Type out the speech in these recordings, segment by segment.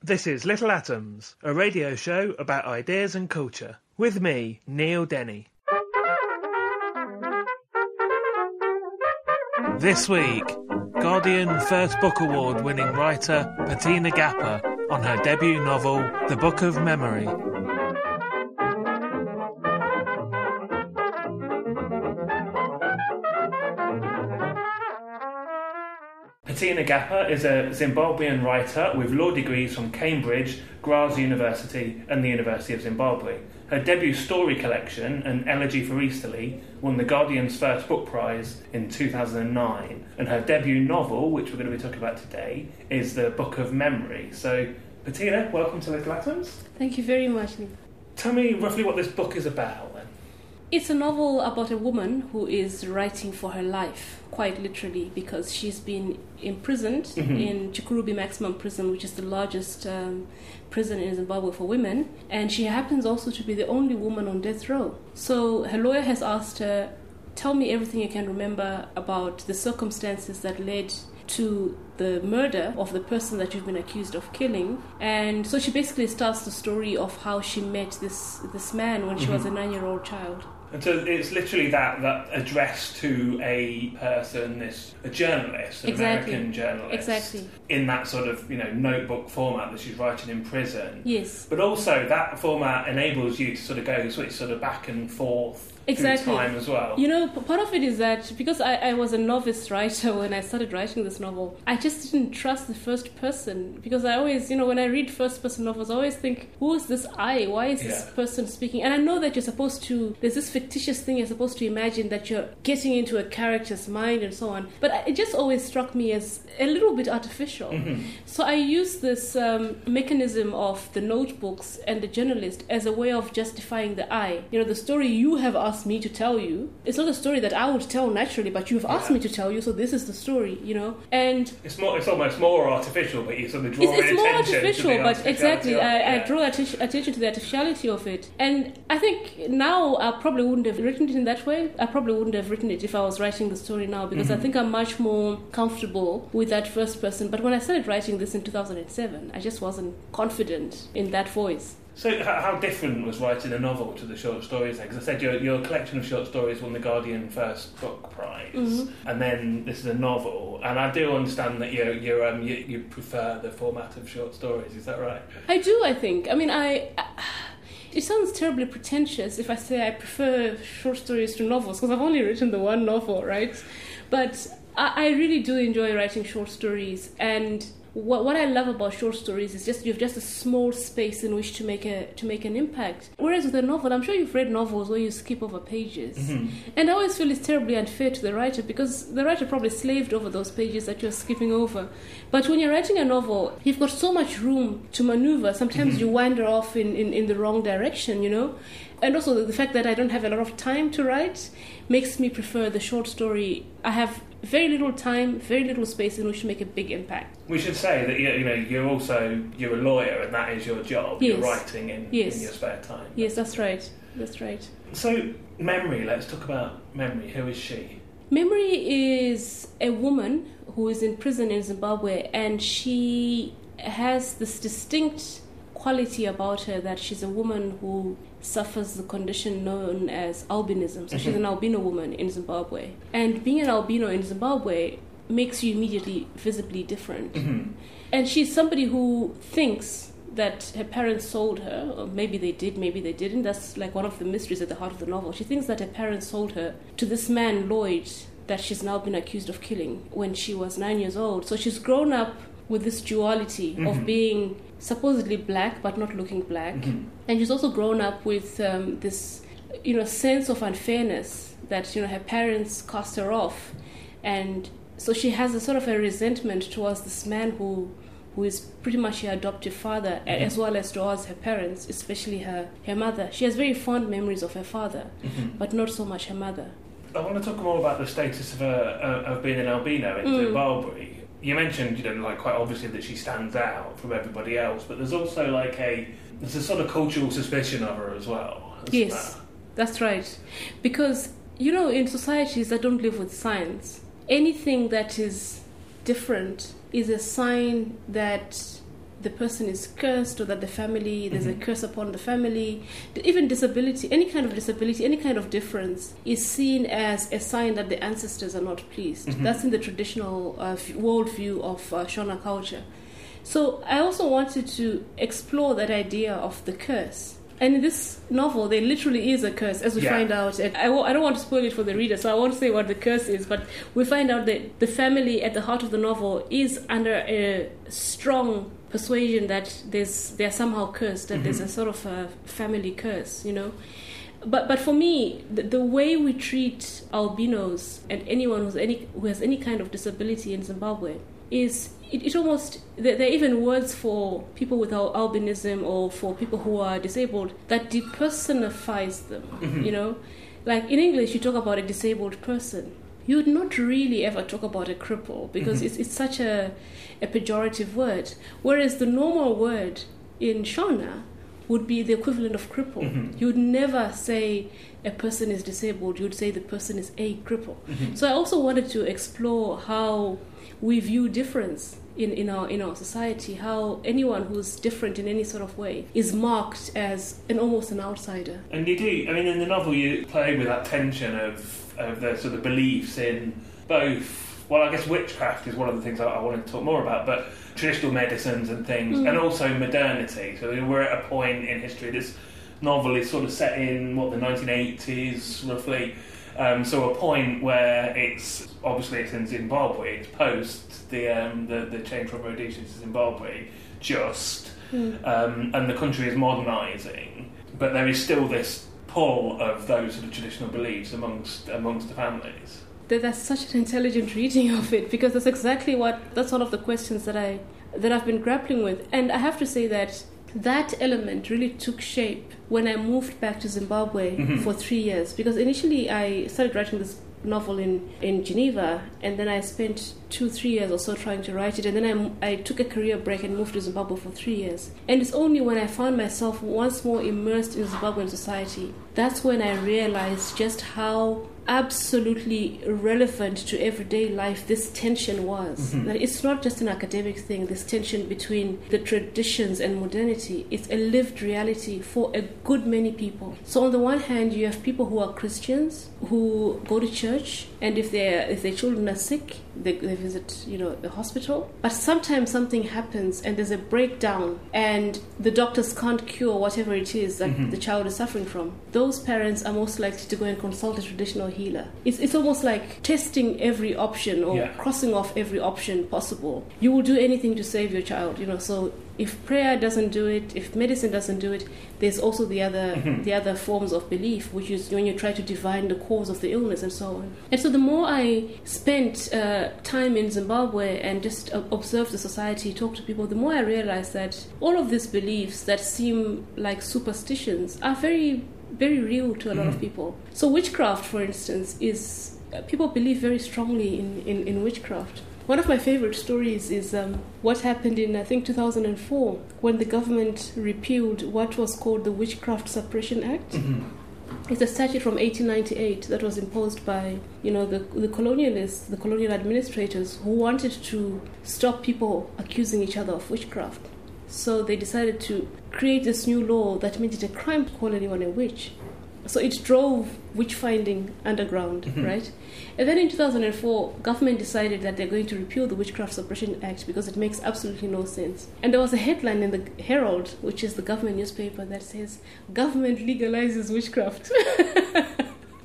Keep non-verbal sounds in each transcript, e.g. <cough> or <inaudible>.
This is Little Atoms, a radio show about ideas and culture. With me, Neil Denny. This week, Guardian First Book Award winning writer Petina Gappah on her debut novel, The Book of Memory. Petina Gappah is a Zimbabwean writer with law degrees from Cambridge, Graz University, and the University of Zimbabwe. Her debut story collection, An Elegy for Easterly, won the Guardian's first book prize in 2009. And her debut novel, which we're going to be talking about today, is The Book of Memory. So, Petina, welcome to Little Atoms. Thank you very much, Nick. Tell me roughly what this book is about then. It's a novel about a woman who is writing for her life, quite literally, because she's been imprisoned in Chikurubi Maximum Prison, which is the largest um, prison in Zimbabwe for women, and she happens also to be the only woman on death row. So her lawyer has asked her, Tell me everything you can remember about the circumstances that led to the murder of the person that you've been accused of killing. And so she basically starts the story of how she met this this man when she was a nine year old child. And so it's literally that that addressed to a person, this a journalist, an Exactly. American journalist, Exactly. in that sort of you know notebook format that she's writing in prison. Yes. But also that format enables you to sort of go switch sort of back and forth Exactly. time as well. You know, part of it is that because I, I was a novice writer when I started writing this novel, I just didn't trust the first person because I always, you know, when I read first person novels, I always think, who is this I? Why is this Yeah. person speaking? And I know that you're supposed to, there's this fictitious thing you're supposed to imagine that you're getting into a character's mind and so on. But it just always struck me as a little bit artificial. So I use this um, mechanism of the notebooks and the journalist as a way of justifying the I. You know, the story you have asked me to tell you, it's not a story that I would tell naturally, but you've asked Yeah. me to tell you, so this is the story, you know? And It's more, it's almost more artificial, but you sort of draw it's, it's more attention artificial, to the but exactly, of it, I, I draw atti- attention to the artificiality of it. And I think now I probably wouldn't have written it in that way. I probably wouldn't have written it if I was writing the story now because I Mm-hmm. think I'm much more comfortable with that first person. But when I started writing this in 2007, I just wasn't confident in that voice. So, how different was writing a novel to the short stories? Because I said your, your collection of short stories won the Guardian First Book Prize, Mm-hmm. and then this is a novel. And I do understand that you you um you, you prefer the format of short stories. Is that right? I do, I think. I mean, I. <sighs> It sounds terribly pretentious if I say I prefer short stories to novels because I've only written the one novel, right? But I, I really do enjoy writing short stories, and what, what I love about short stories is just you have just a small space in which to make a to make an impact. Whereas with a novel, I'm sure you've read novels where you skip over pages, mm-hmm. and I always feel it's terribly unfair to the writer because the writer probably slaved over those pages that you're skipping over. But when you're writing a novel, you've got so much room to maneuver. Sometimes mm-hmm. you wander off in, in, in the wrong direction, you know. And also the fact that I don't have a lot of time to write makes me prefer the short story. I have very little time, very little space in which to make a big impact. We should say that you, you know you're also you're a lawyer, and that is your job. You're writing in, Yes. in your spare time. Yes, that's right. That's right. So, memory. Let's talk about memory. Who is she? Memory is a woman who is in prison in Zimbabwe, and she has this distinct quality about her that she's a woman who suffers the condition known as albinism. So she's mm-hmm. an albino woman in Zimbabwe. And being an albino in Zimbabwe makes you immediately visibly different. Mm-hmm. And she's somebody who thinks that her parents sold her, or maybe they did, maybe they didn't. That's like one of the mysteries at the heart of the novel. She thinks that her parents sold her to this man, Lloyd, that she's now been accused of killing when she was nine years old. So she's grown up with this duality of mm-hmm. being supposedly black but not looking black. And she's also grown up with um, this, you know, sense of unfairness that, you know, her parents cast her off and so she has a sort of a resentment towards this man who who is pretty much her adoptive father, Mm-hmm. as well as towards her parents, especially her, her mother. She has very fond memories of her father, Mm-hmm. but not so much her mother. I want to talk more about the status of, uh, of being an albino in Mm. Zimbabwe. You mentioned, you know, like quite obviously that she stands out from everybody else, but there's also like a there's a sort of cultural suspicion of her as well. Yes, there? that's right. Because, you know, in societies that don't live with science, anything that is different is a sign that the person is cursed or that the family, there's a curse upon the family. Even disability, any kind of disability, any kind of difference is seen as a sign that the ancestors are not pleased. That's in the traditional uh, worldview of uh, Shona culture. So I also wanted to explore that idea of the curse. And in this novel, there literally is a curse, as we Yeah. find out. And I w- I don't want to spoil it for the reader, so I won't say what the curse is, but we find out that the family at the heart of the novel is under a strong persuasion that there's they're somehow cursed, that there's a mm-hmm. sort of a family curse, you know. But but for me, the, the way we treat albinos and anyone who's any who has any kind of disability in Zimbabwe is it, it almost there, there are even words for people with al- albinism or for people who are disabled that depersonifies them. Mm-hmm. You know, like in English, you talk about a disabled person. You would not really ever talk about a cripple because mm-hmm. it's, it's such a, a pejorative word. Whereas the normal word in Shona would be the equivalent of cripple. Mm-hmm. You would never say a person is disabled, you would say the person is a cripple. Mm-hmm. So I also wanted to explore how we view difference in, in our in our society, how anyone who's different in any sort of way is marked as an almost an outsider. And you do, I mean, in the novel, you play with that tension of, of the sort of beliefs in both. Well, I guess witchcraft is one of the things I, I wanted to talk more about, but traditional medicines and things, and also modernity. So we're at a point in history. This novel is sort of set in what the 1980s, roughly. Um, so a point where it's obviously it's in Zimbabwe. It's post the um, the, the change from Rhodesia to Zimbabwe, just, um, and the country is modernising, but there is still this of those sort of traditional beliefs amongst amongst the families. that that's such an intelligent reading <laughs> of it because that's exactly what that's one of the questions that I that I've been grappling with. And I have to say that that element really took shape when I moved back to Zimbabwe mm-hmm. for 3 years. Because initially I started writing this novel in, in Geneva and then I spent two three years or so trying to write it. And then I, I took a career break and moved to Zimbabwe for three years. And it's only when I found myself once more immersed in Zimbabwean society that's when I realized just how absolutely relevant to everyday life this tension was. Mm-hmm. That it's not just an academic thing, this tension between the traditions and modernity. It's a lived reality for a good many people. So on the one hand you have people who are Christians who go to church and if their if their children are sick, they, they visit, you know, the hospital. But sometimes something happens and there's a breakdown and the doctors can't cure whatever it is that mm-hmm. the child is suffering from. Those parents are most likely to go and consult a traditional healer. It's, it's almost like testing every option or Yeah. crossing off every option possible. You will do anything to save your child, you know. So if prayer doesn't do it, if medicine doesn't do it, there's also the other the other forms of belief, which is when you try to divine the cause of the illness and so on. And so the more I spent uh, time in Zimbabwe and just observed the society, talked to people, the more I realized that all of these beliefs that seem like superstitions are very very real to a lot of people. So witchcraft, for instance, is uh, people believe very strongly in, in, in witchcraft. One of my favorite stories is um, what happened in, I think, 2004 when the government repealed what was called the Witchcraft Suppression Act. It's a statute from 1898 that was imposed by, you know, the, the colonialists, the colonial administrators who wanted to stop people accusing each other of witchcraft. So they decided to create this new law that made it a crime to call anyone a witch. So it drove witch finding underground, mm-hmm. right? And then in 2004, government decided that they're going to repeal the Witchcraft Suppression Act because it makes absolutely no sense. And there was a headline in the Herald, which is the government newspaper, that says, "Government legalizes witchcraft." <laughs>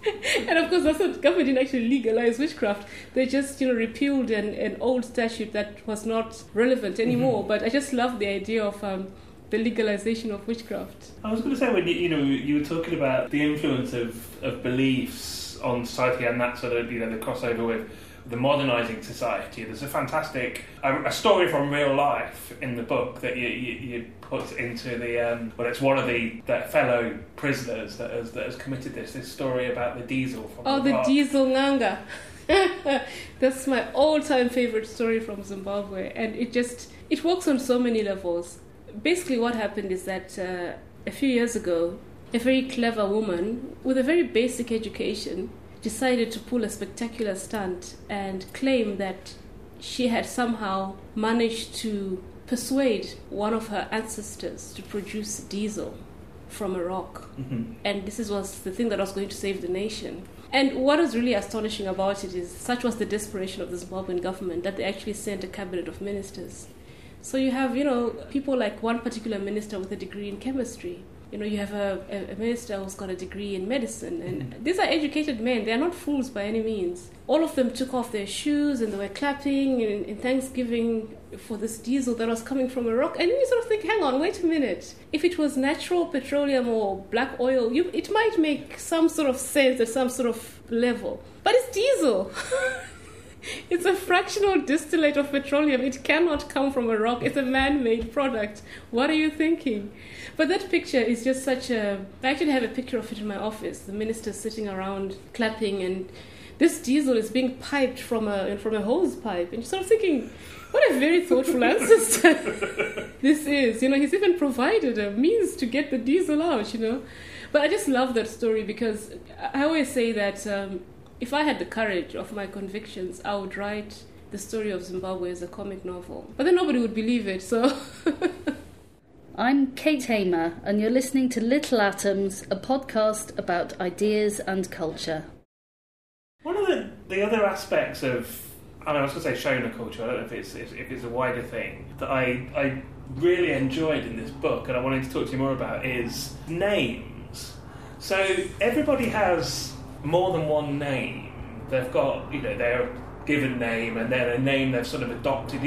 <laughs> and of course, that's not government didn't actually legalize witchcraft. They just, you know, repealed an, an old statute that was not relevant anymore. But I just love the idea of um, the legalization of witchcraft. I was going to say when you, you know you were talking about the influence of, of beliefs on society and that sort of you know the crossover with the modernising society. There's a fantastic a, a, story from real life in the book that you, you, you put into the um, well, it's one of the, the fellow prisoners that has that has committed this. This story about the diesel from oh, the, the diesel Nanga. <laughs> That's my all-time favorite story from Zimbabwe, and it just it works on so many levels. Basically, what happened is that uh, a few years ago, a very clever woman with a very basic education decided to pull a spectacular stunt and claim that she had somehow managed to persuade one of her ancestors to produce diesel from a rock. Mm-hmm. And this is, was the thing that was going to save the nation. And what is really astonishing about it is such was the desperation of the Zimbabwean government that they actually sent a cabinet of ministers. So you have, you know, people like one particular minister with a degree in chemistry, you know, you have a, a, minister who's got a degree in medicine, and mm-hmm. these are educated men. They are not fools by any means. All of them took off their shoes and they were clapping in, in Thanksgiving for this diesel that was coming from a rock. And you sort of think, hang on, wait a minute. If it was natural petroleum or black oil, you, it might make some sort of sense at some sort of level. But it's diesel. <laughs> it's a fractional distillate of petroleum. It cannot come from a rock. It's a man made product. What are you thinking? But that picture is just such a. I actually have a picture of it in my office. The minister sitting around clapping, and this diesel is being piped from a from a hose pipe. And you start thinking, what a very thoughtful <laughs> ancestor this is. You know, he's even provided a means to get the diesel out. You know, but I just love that story because I always say that um, if I had the courage of my convictions, I would write the story of Zimbabwe as a comic novel. But then nobody would believe it. So. <laughs> I'm Kate Hamer, and you're listening to Little Atoms, a podcast about ideas and culture. One of the, the other aspects of, I mean, I was going to say Shona culture, I don't know if it's, if, if it's a wider thing, that I, I really enjoyed in this book and I wanted to talk to you more about is names. So everybody has more than one name. They've got, you know, their given name and then a name they've sort of adopted,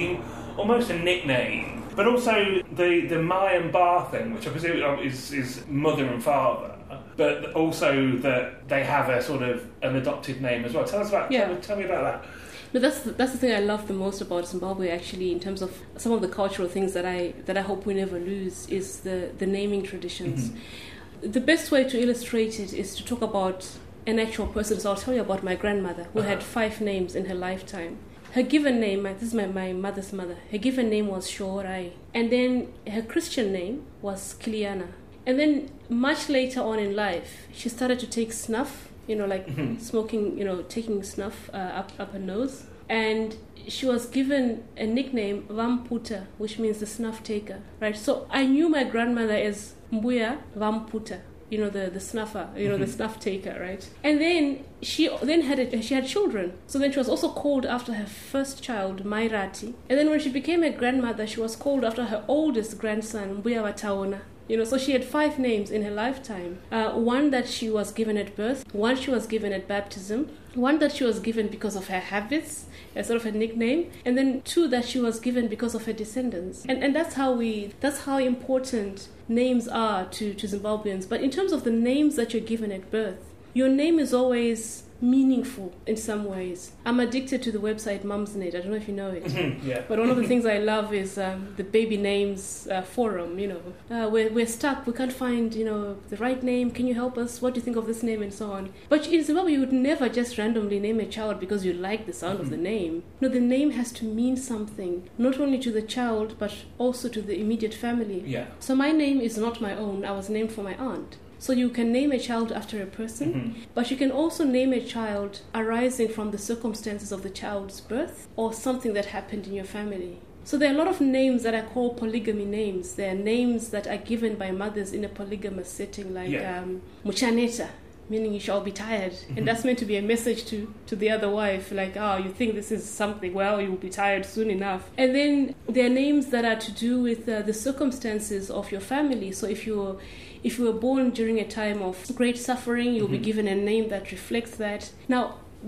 almost a nickname but also the the my and bar thing, which I presume uh, is is mother and father. But also that they have a sort of an adopted name as well. Tell us about. Yeah. Tell, tell me about that. No, that's the, that's the thing I love the most about Zimbabwe. Actually, in terms of some of the cultural things that I that I hope we never lose is the the naming traditions. Mm-hmm. The best way to illustrate it is to talk about an actual person. So I'll tell you about my grandmother who uh-huh. had five names in her lifetime her given name, this is my, my mother's mother, her given name was Shorai. And then her Christian name was Kiliana. And then much later on in life, she started to take snuff, you know, like mm-hmm. smoking, you know, taking snuff uh, up, up her nose. And she was given a nickname Vamputa, which means the snuff taker, right? So I knew my grandmother as Mbuya Vamputa, you know the the snuffer you know mm-hmm. the snuff taker right and then she then had a, she had children so then she was also called after her first child mairati and then when she became a grandmother she was called after her oldest grandson mbuya wataona you know, so she had five names in her lifetime. Uh, one that she was given at birth, one she was given at baptism, one that she was given because of her habits, as sort of a nickname, and then two that she was given because of her descendants. And and that's how we that's how important names are to, to Zimbabweans. But in terms of the names that you're given at birth, your name is always meaningful in some ways. I'm addicted to the website Mumsnet. I don't know if you know it. Mm-hmm, <laughs> yeah. But one of the things I love is um, the baby names uh, forum. You know, uh, we're, we're stuck. We can't find you know the right name. Can you help us? What do you think of this name and so on? But in Zimbabwe, you would never just randomly name a child because you like the sound mm-hmm. of the mm-hmm. name. No, the name has to mean something, not only to the child but also to the immediate family. Yeah. So my name is not my own. I was named for my aunt. So you can name a child after a person, mm-hmm. but you can also name a child arising from the circumstances of the child's birth or something that happened in your family. So there are a lot of names that I call polygamy names. They are names that are given by mothers in a polygamous setting, like yeah. um, Muchaneta, meaning you shall be tired. Mm-hmm. And that's meant to be a message to, to the other wife, like, oh, you think this is something, well, you will be tired soon enough. And then there are names that are to do with uh, the circumstances of your family. So if you're if you were born during a time of great suffering, you'll mm-hmm. be given a name that reflects that. Now,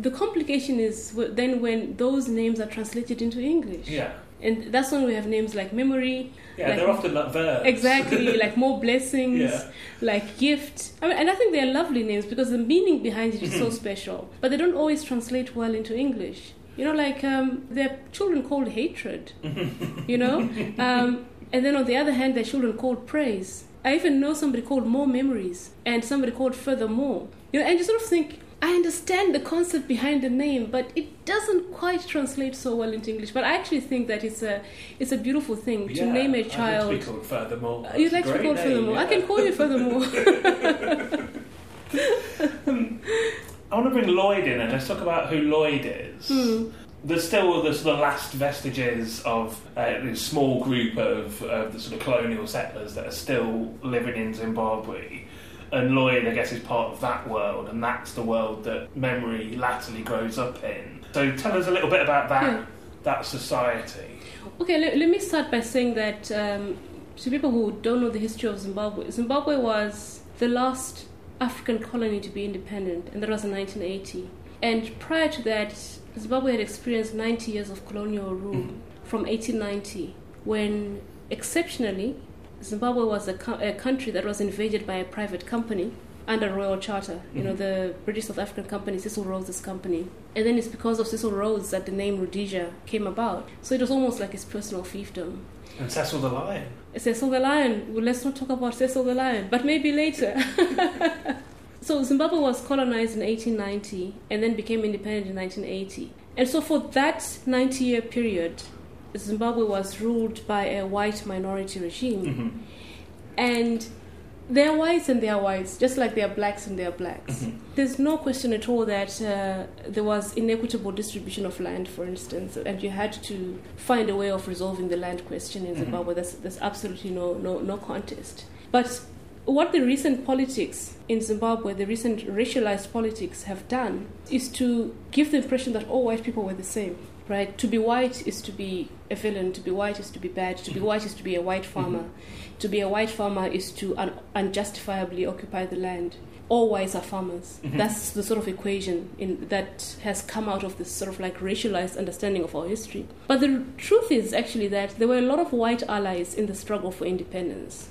the complication is then when those names are translated into English. Yeah. And that's when we have names like memory. Yeah, like, they're often like verbs. Exactly, <laughs> like more blessings, yeah. like gift. I mean, and I think they're lovely names because the meaning behind it is so mm-hmm. special. But they don't always translate well into English. You know, like um, there are children called hatred. you know, <laughs> um, and then on the other hand, there are children called praise. I even know somebody called more memories and somebody called furthermore. You know, and you sort of think I understand the concept behind the name, but it doesn't quite translate so well into English. But I actually think that it's a it's a beautiful thing to Yeah, name a I'd like child. to be called Furthermore. Uh, You'd like to be called name, furthermore. I can call you furthermore. <laughs> <laughs> I want to bring Lloyd in and let's talk about who Lloyd is. Hmm. There's still the sort of last vestiges of uh, this small group of, of the sort of colonial settlers that are still living in Zimbabwe. And Lloyd, I guess, is part of that world, and that's the world that memory latterly grows up in. So tell us a little bit about that Yeah. that society. Okay, let, let me start by saying that um, to people who don't know the history of Zimbabwe, Zimbabwe was the last African colony to be independent, and that was in 1980. And prior to that, Zimbabwe had experienced 90 years of colonial rule mm. from 1890, when exceptionally, Zimbabwe was a, co- a country that was invaded by a private company under Royal Charter. You know, mm. the British South African company, Cecil Rhodes' company. And then it's because of Cecil Rhodes that the name Rhodesia came about. So it was almost like his personal fiefdom. And Cecil the Lion. Cecil the Lion, well, let's not talk about Cecil the Lion, but maybe later. <laughs> so Zimbabwe was colonized in 1890 and then became independent in 1980. And so for that 90 year period, Zimbabwe was ruled by a white minority regime. Mm-hmm. And they're whites and they're whites, just like they're blacks and they're blacks. Mm-hmm. There's no question at all that uh, there was inequitable distribution of land, for instance, and you had to find a way of resolving the land question in mm-hmm. Zimbabwe. There's, there's absolutely no, no, no contest. But what the recent politics in Zimbabwe, the recent racialized politics have done, is to give the impression that all white people were the same. Right? To be white is to be a villain. To be white is to be bad. To be white is to be a white mm-hmm. farmer. To be a white farmer is to un- unjustifiably occupy the land. All whites are farmers. Mm-hmm. That's the sort of equation in, that has come out of this sort of like racialized understanding of our history. But the truth is actually that there were a lot of white allies in the struggle for independence.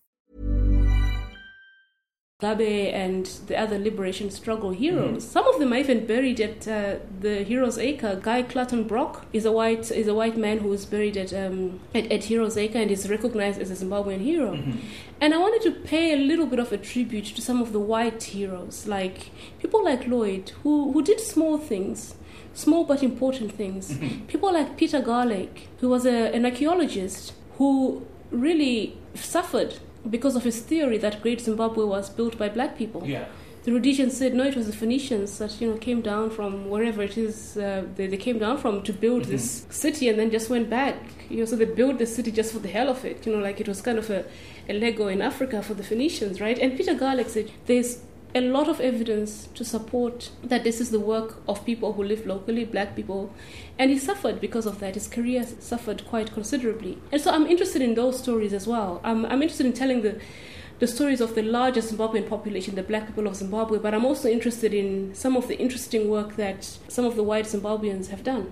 Mugabe and the other liberation struggle heroes. Some of them are even buried at uh, the Heroes Acre. Guy Clutton Brock is a white is a white man who is buried at, um, at at Heroes Acre and is recognized as a Zimbabwean hero. And I wanted to pay a little bit of a tribute to some of the white heroes, like people like Lloyd, who who did small things. Small but important things. People like Peter Garlake, who was a, an archaeologist who really suffered because of his theory that Great Zimbabwe was built by black people. Yeah. The Rhodesians said no, it was the Phoenicians that you know came down from wherever it is uh, they, they came down from to build this city and then just went back. You know, so they built the city just for the hell of it. You know, like it was kind of a, a Lego in Africa for the Phoenicians, right? And Peter Garlake said there's a lot of evidence to support that this is the work of people who live locally, black people, and he suffered because of that. His career suffered quite considerably, and so I'm interested in those stories as well. I'm, I'm interested in telling the the stories of the larger Zimbabwean population, the black people of Zimbabwe, but I'm also interested in some of the interesting work that some of the white Zimbabweans have done.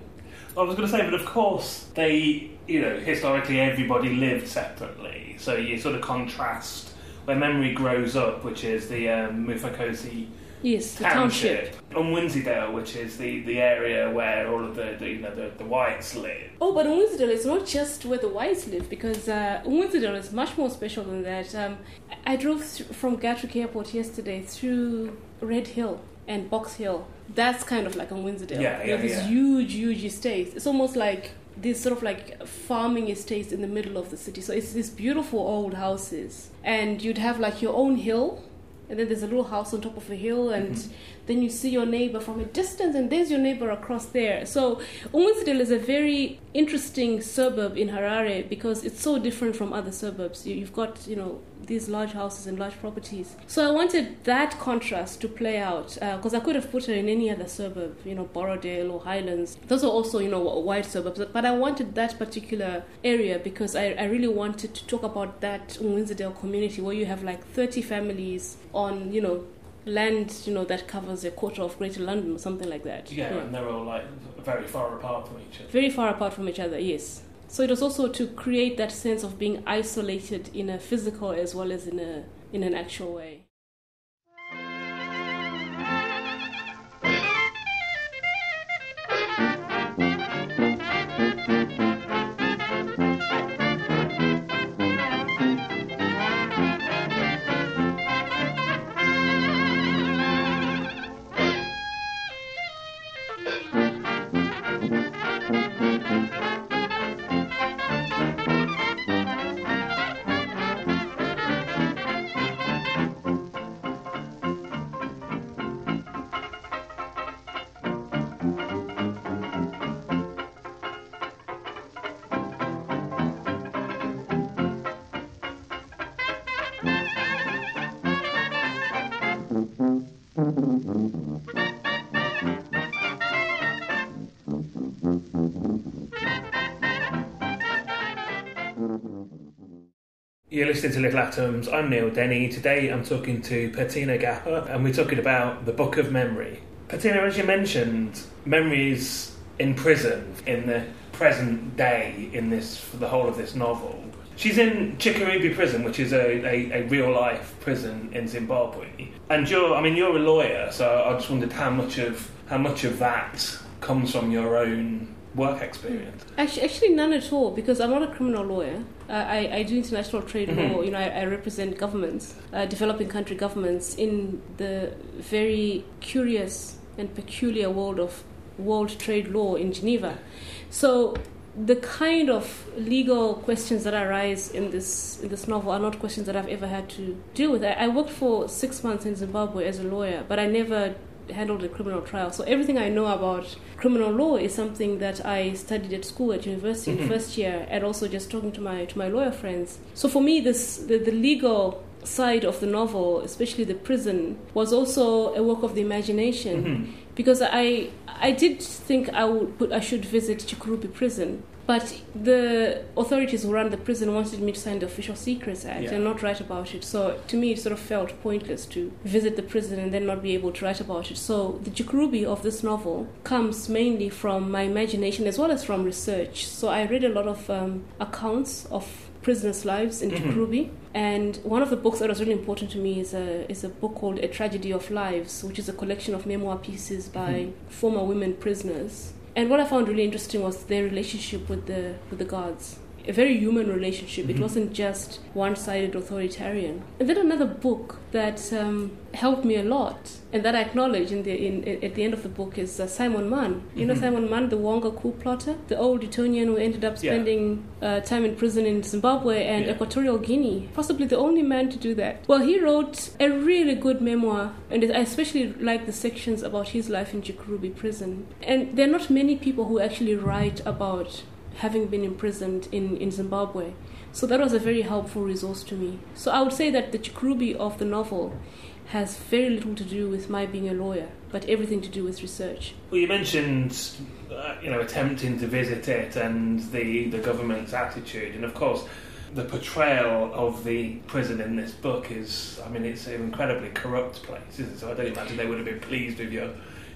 I was going to say, but of course, they, you know, historically everybody lived separately. So you sort of contrast where memory grows up, which is the um, Mufakose Yes, the township, township. and Winsydale, which is the, the area where all of the, the you know the, the whites live. Oh, but Winsdale is not just where the whites live because uh, is much more special than that. Um, I drove th- from Gatwick Airport yesterday through Red Hill and Box Hill. That's kind of like a Winsdale. Yeah, You know, yeah, these yeah. huge, huge estates. It's almost like these sort of like farming estates in the middle of the city. So it's these beautiful old houses, and you'd have like your own hill. And then there's a little house on top of a hill, and Mm-hmm. then you see your neighbor from a distance, and there's your neighbor across there. So Umwinsidale is a very interesting suburb in Harare because it's so different from other suburbs. You, you've got, you know, these large houses and large properties. So I wanted that contrast to play out uh, because I could have put her in any other suburb, you know, Borrowdale or Highlands. Those are also, you know, wide suburbs. But I wanted that particular area because I, I really wanted to talk about that Umwinsidale community where you have like 30 families on, you know, land, you know, that covers a quarter of Greater London or something like that. Yeah, and they're all like very far apart from each other. Very far apart from each other, yes. So it was also to create that sense of being isolated in a physical as well as in a in an actual way. You're listening to Little Atoms. I'm Neil Denny. Today I'm talking to Petina Gappah, and we're talking about the Book of Memory. Petina, as you mentioned, memories in prison in the present day in this for the whole of this novel. She's in Chikurubi prison, which is a, a, a real life prison in Zimbabwe. And you're, I mean, you're a lawyer, so I just wondered how much of how much of that comes from your own work experience. Actually, actually, none at all, because I'm not a criminal lawyer. Uh, I, I do international trade Mhm. law. You know, I, I represent governments, uh, developing country governments, in the very curious and peculiar world of world trade law in Geneva. So, the kind of legal questions that arise in this in this novel are not questions that I've ever had to deal with. I, I worked for six months in Zimbabwe as a lawyer, but I never handled a criminal trial. So everything I know about criminal law is something that I studied at school at university in Mhm. first year, and also just talking to my to my lawyer friends. So for me, this the, the legal side of the novel, especially the prison, was also a work of the imagination Mhm. because I I did think I would put, I should visit Chikurubi prison. But the authorities who run the prison wanted me to sign the Official Secrets Act Yeah. and not write about it. So to me, it sort of felt pointless to visit the prison and then not be able to write about it. So the Chikurubi of this novel comes mainly from my imagination as well as from research. So I read a lot of um, accounts of prisoners' lives in Mhm. Chikurubi. And one of the books that was really important to me is a, is a book called A Tragedy of Lives, which is a collection of memoir pieces by Mhm. former women prisoners. And what I found really interesting was their relationship with the with the guards. A very human relationship. It Mhm. wasn't just one-sided authoritarian. And then another book that um, helped me a lot, and that I acknowledge in the in, at the end of the book is uh, Simon Mann. You know Mhm. Simon Mann, the Wonga coup plotter, the old Etonian who ended up Yeah. spending uh, time in prison in Zimbabwe and Yeah. Equatorial Guinea. Possibly the only man to do that. Well, he wrote a really good memoir, and I especially like the sections about his life in Chikurubi prison. And there are not many people who actually write about having been imprisoned in, in Zimbabwe. So that was a very helpful resource to me. So I would say that the Chikurubi of the novel has very little to do with my being a lawyer, but everything to do with research. Well, you mentioned, uh, you know, attempting to visit it and the the government's attitude, and of course, the portrayal of the prison in this book is, I mean, it's an incredibly corrupt place, isn't it? So I don't imagine they would have been pleased with your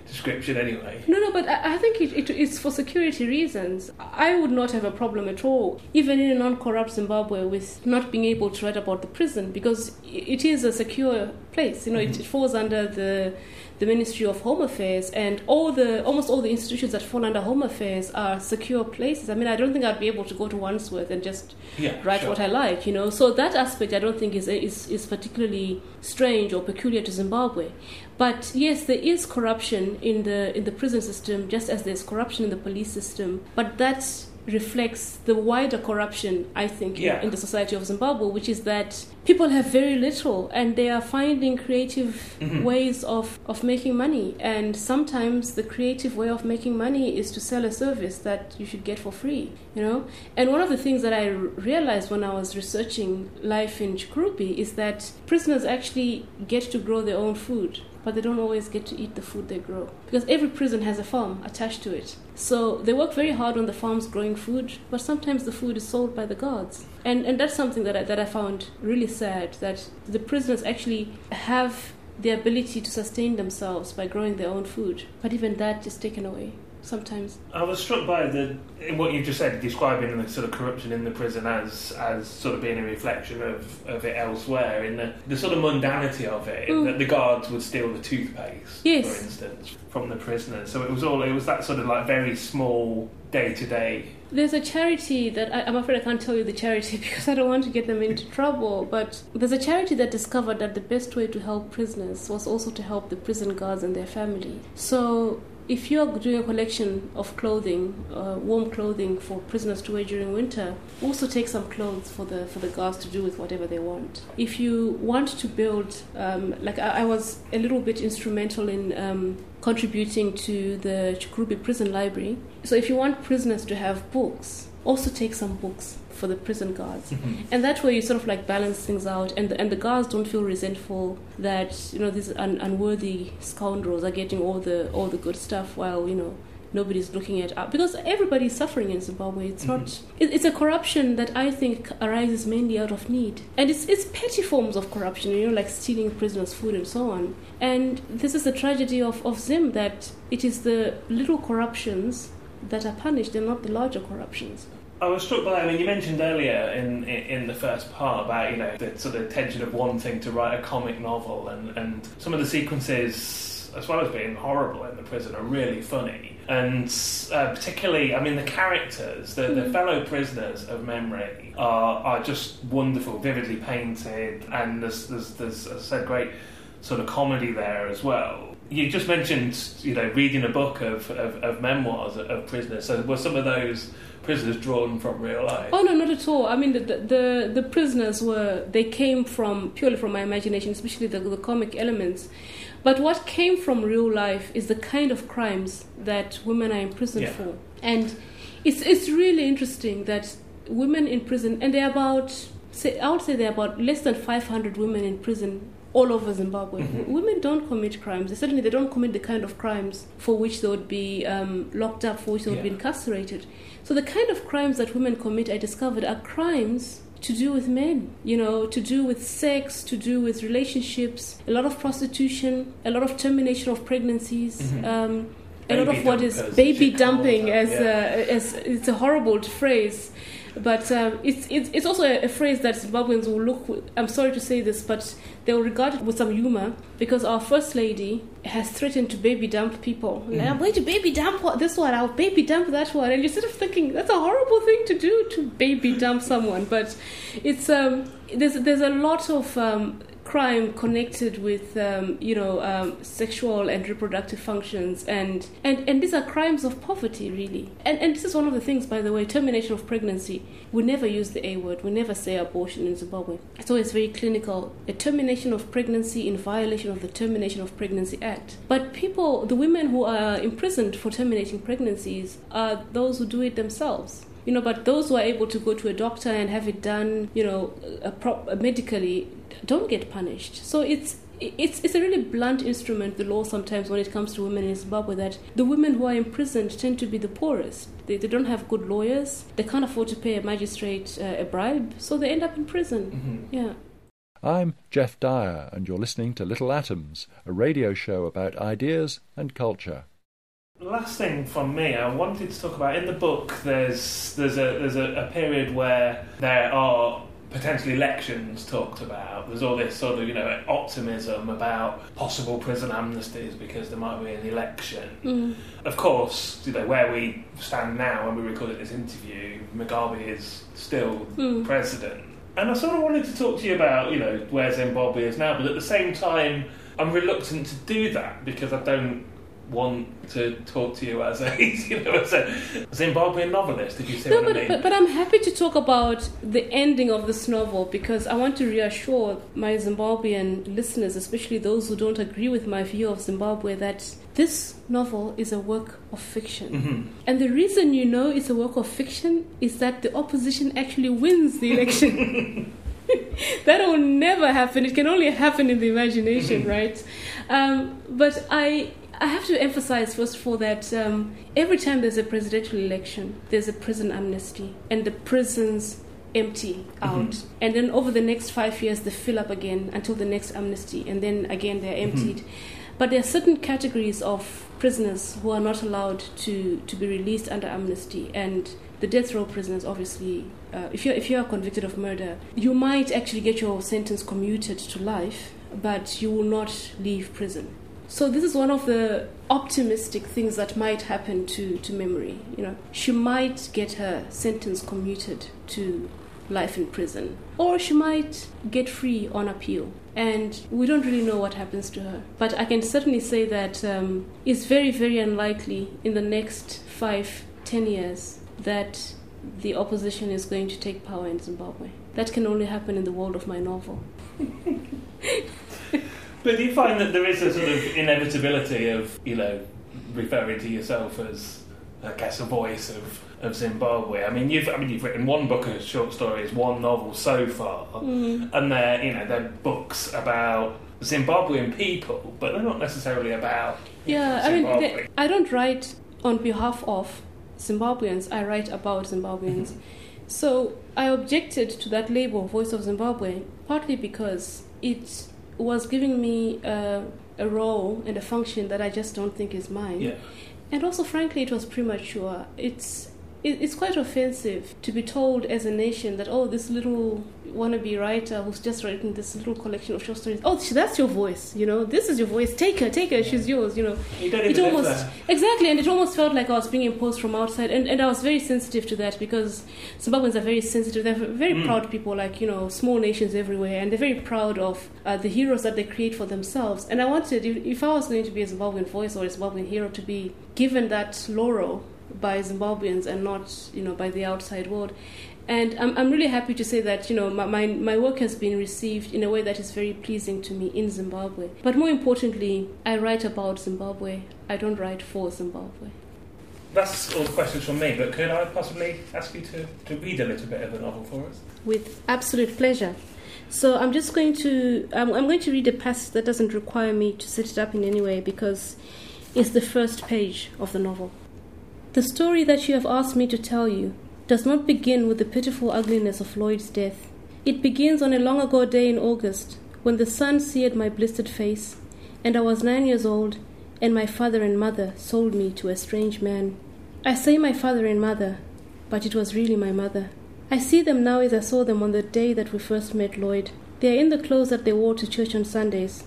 description anyway. No, no, but I, I think it, it, it's for security reasons. I would not have a problem at all, even in a non-corrupt Zimbabwe, with not being able to write about the prison because it is a secure place. You know, mm-hmm. it, it falls under the the Ministry of Home Affairs, and all the almost all the institutions that fall under Home Affairs are secure places. I mean, I don't think I'd be able to go to Wandsworth and just yeah, write sure. what I like, you know. So that aspect, I don't think is is is particularly strange or peculiar to Zimbabwe. But yes, there is corruption in the in the prison system, just as there's corruption in the police system. But that's reflects the wider corruption, I think, yeah. in, in, the society of Zimbabwe, which is that people have very little and they are finding creative mm-hmm. ways of, of making money. And sometimes the creative way of making money is to sell a service that you should get for free, you know? And one of the things that I r- realized when I was researching life in Chikurubi is that prisoners actually get to grow their own food but they don't always get to eat the food they grow because every prison has a farm attached to it. So they work very hard on the farms growing food, but sometimes the food is sold by the guards. And and that's something that I, that I found really sad that the prisoners actually have the ability to sustain themselves by growing their own food, but even that is taken away sometimes. I was struck by the what you just said, describing the sort of corruption in the prison as as sort of being a reflection of, of it elsewhere, in the, the sort of mundanity of it, mm. that the guards would steal the toothpaste, yes. for instance, from the prisoners. So it was all it was that sort of like very small day to day. There's a charity that I, am afraid I can't tell you the charity <laughs> because I don't want to get them into trouble. But there's a charity that discovered that the best way to help prisoners was also to help the prison guards and their family. So if you are doing a collection of clothing, uh, warm clothing for prisoners to wear during winter, also take some clothes for the for the guards to do with whatever they want. If you want to build, um, like I, I, was a little bit instrumental in um, contributing to the Chikurubi Prison Library. So if you want prisoners to have books, also take some books for the prison guards, mm-hmm. and that way you sort of like balance things out, and the, and the guards don't feel resentful that you know these un- unworthy scoundrels are getting all the all the good stuff while you know nobody's looking at up because everybody's suffering in Zimbabwe. It's mm-hmm. not. It, it's a corruption that I think arises mainly out of need, and it's it's petty forms of corruption. You know, like stealing prisoners' food and so on. And this is the tragedy of of Zim that it is the little corruptions that are punished and not the larger corruptions. I was struck by. I mean, you mentioned earlier in, in, in the first part about you know the sort of tension of wanting to write a comic novel, and and some of the sequences, as well as being horrible in the prison, are really funny. And uh, particularly, I mean, the characters, the, the Mm-hmm. fellow prisoners of memory, are are just wonderful, vividly painted, and there's there's, there's as I said, great sort of comedy there as well. You just mentioned, you know, reading a book of, of, of memoirs of, of prisoners. So were some of those prisoners drawn from real life? Oh no, not at all. I mean, the the, the prisoners were they came from purely from my imagination, especially the, the comic elements. But what came from real life is the kind of crimes that women are imprisoned Yeah. for, and it's it's really interesting that women in prison, and they're about say, I would say they're about less than 500 women in prison all over Zimbabwe. Mhm. Women don't commit crimes. Certainly they don't commit the kind of crimes for which they would be um, locked up, for which they would be incarcerated. So the kind of crimes that women commit, I discovered, are crimes to do with men. You know, to do with sex, to do with relationships, a lot of prostitution, a lot of termination of pregnancies. Mhm. Um, a lot of what is baby dumping, as yeah. uh, as it's a horrible phrase, but um, it's, it's it's also a, a phrase that Zimbabweans will look. With, I'm sorry to say this, but they will regard it with some humor because our first lady has threatened to baby dump people. Like, I'm going to baby dump this one. I'll baby dump that one, and you're sort of thinking that's a horrible thing to do to baby dump someone. But it's um, there's there's a lot of um, crime connected with um, you know um, sexual and reproductive functions and, and and these are crimes of poverty really. And and this is one of the things by the way termination of pregnancy we never use the a word. We never say abortion in zimbabwe. It's always very clinical. A termination of pregnancy in violation of the termination of pregnancy act. But people the women who are imprisoned for terminating pregnancies are those who do it themselves. You know but those who are able to go to a doctor and have it done you know a prop- medically don't get punished so it's it's it's a really blunt instrument, the law sometimes when it comes to women in Zimbabwe. That the women who are imprisoned tend to be the poorest. They, they don't have good lawyers. They can't afford to pay a magistrate uh, a bribe, so they end up in prison. Mm-hmm. Yeah. I'm Geoff Dyer, and you're listening to Little Atoms, a radio show about ideas and culture. Last thing from me, I wanted to talk about in the book. There's there's a there's a, a period where there are potential elections talked about. There's all this sort of you know optimism about possible prison amnesties because there might be an election. Mm. Of course, you know where we stand now when we recorded this interview, Mugabe is still Mm. president. And I sort of wanted to talk to you about, you know, where Zimbabwe is now, but at the same time, I'm reluctant to do that because I don't want to talk to you as a, <laughs> you know, as a Zimbabwean novelist, if you see No, what I but, mean. but, but I'm happy to talk about the ending of this novel because I want to reassure my Zimbabwean listeners, especially those who don't agree with my view of Zimbabwe, that this novel is a work of fiction. Mhm. And the reason you know it's a work of fiction is that the opposition actually wins the election. <laughs> <laughs> that will never happen. It can only happen in the imagination, right? Um, but I, I have to emphasize first of all that um, every time there's a presidential election, there's a prison amnesty, and the prisons empty out. Mhm. And then over the next five years, they fill up again until the next amnesty, and then again they're emptied. But there are certain categories of prisoners who are not allowed to, to be released under amnesty, and the death row prisoners, obviously, uh, if you're if you are convicted of murder, you might actually get your sentence commuted to life, but you will not leave prison. So this is one of the optimistic things that might happen to, to memory. You know, she might get her sentence commuted to life in prison, or she might get free on appeal. And we don't really know what happens to her. But I can certainly say that um, it's very, very unlikely in the next five, ten years that the opposition is going to take power in Zimbabwe. That can only happen in the world of my novel. <laughs> But do you find that there is a sort of inevitability of, you know, referring to yourself as, I guess, a voice of, of Zimbabwe? I mean, you've I mean you've written one book of short stories, one novel so far, Mhm. and they're you know they're books about Zimbabwean people, but they're not necessarily about Yeah, I mean, Zimbabwe. the, I don't write on behalf of Zimbabweans, I write about Zimbabweans. so I objected to that label, Voice of Zimbabwe, partly because it was giving me a, a role and a function that I just don't think is mine. Yeah. And also, frankly, it was premature. It's it, it's quite offensive to be told as a nation that oh, this little wannabe writer who's just written this little collection of short stories. Oh, that's your voice. You know, this is your voice. Take her, take her. She's yours. You know, You don't it even live almost exactly, and it almost felt like I was being imposed from outside, and, and I was very sensitive to that because Zimbabweans are very sensitive. They're very Mm. proud people, like you know, small nations everywhere, and they're very proud of uh, the heroes that they create for themselves. And I wanted, if, if I was going to be a Zimbabwean voice or a Zimbabwean hero, to be given that laurel by Zimbabweans and not, you know, by the outside world. And I'm, I'm really happy to say that, you know, my, my, my work has been received in a way that is very pleasing to me in Zimbabwe. But more importantly, I write about Zimbabwe. I don't write for Zimbabwe. That's all the questions from me, but could I possibly ask you to, to read a little bit of the novel for us? with absolute pleasure. So I'm just going to um, I'm going to read a passage that doesn't require me to set it up in any way because it's the first page of the novel. The story that you have asked me to tell you does not begin with the pitiful ugliness of Lloyd's death. It begins on a long ago day in August when the sun seared my blistered face, and I was nine years old, and my father and mother sold me to a strange man. I say my father and mother, but it was really my mother. I see them now as I saw them on the day that we first met Lloyd. They are in the clothes that they wore to church on Sundays,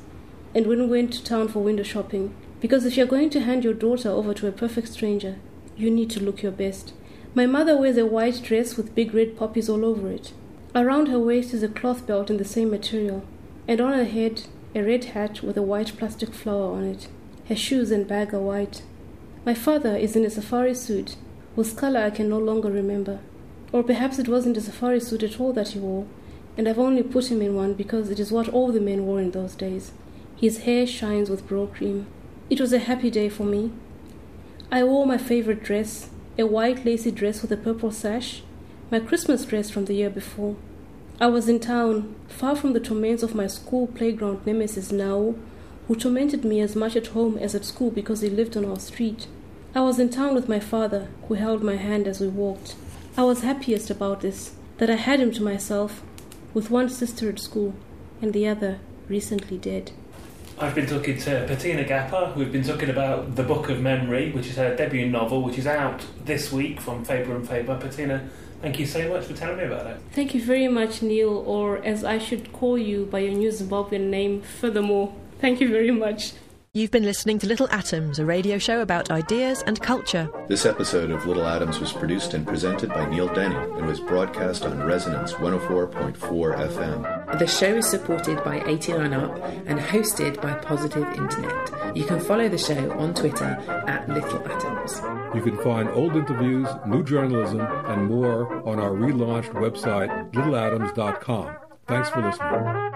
and when we went to town for window shopping. Because if you're going to hand your daughter over to a perfect stranger, you need to look your best. My mother wears a white dress with big red poppies all over it. Around her waist is a cloth belt in the same material, and on her head, a red hat with a white plastic flower on it. Her shoes and bag are white. My father is in a safari suit, whose color I can no longer remember. Or perhaps it wasn't a safari suit at all that he wore, and I've only put him in one because it is what all the men wore in those days. His hair shines with Brylcreem. It was a happy day for me. I wore my favorite dress, a white lacy dress with a purple sash, my Christmas dress from the year before. I was in town, far from the torments of my school playground nemesis now, who tormented me as much at home as at school because he lived on our street. I was in town with my father, who held my hand as we walked. I was happiest about this, that I had him to myself, with one sister at school and the other recently dead. I've been talking to Petina Gappah. who've been talking about The Book of Memory, which is her debut novel, which is out this week from Faber and Faber. Bettina, thank you so much for telling me about it. Thank you very much, Neil, or as I should call you by your new Zimbabwean name, furthermore. Thank you very much. You've been listening to Little Atoms, a radio show about ideas and culture. This episode of Little Atoms was produced and presented by Neil Denny and was broadcast on Resonance 104.4 FM. The show is supported by 89 Up and hosted by Positive Internet. You can follow the show on Twitter at Little Atoms. You can find old interviews, new journalism, and more on our relaunched website, littleatoms.com. Thanks for listening.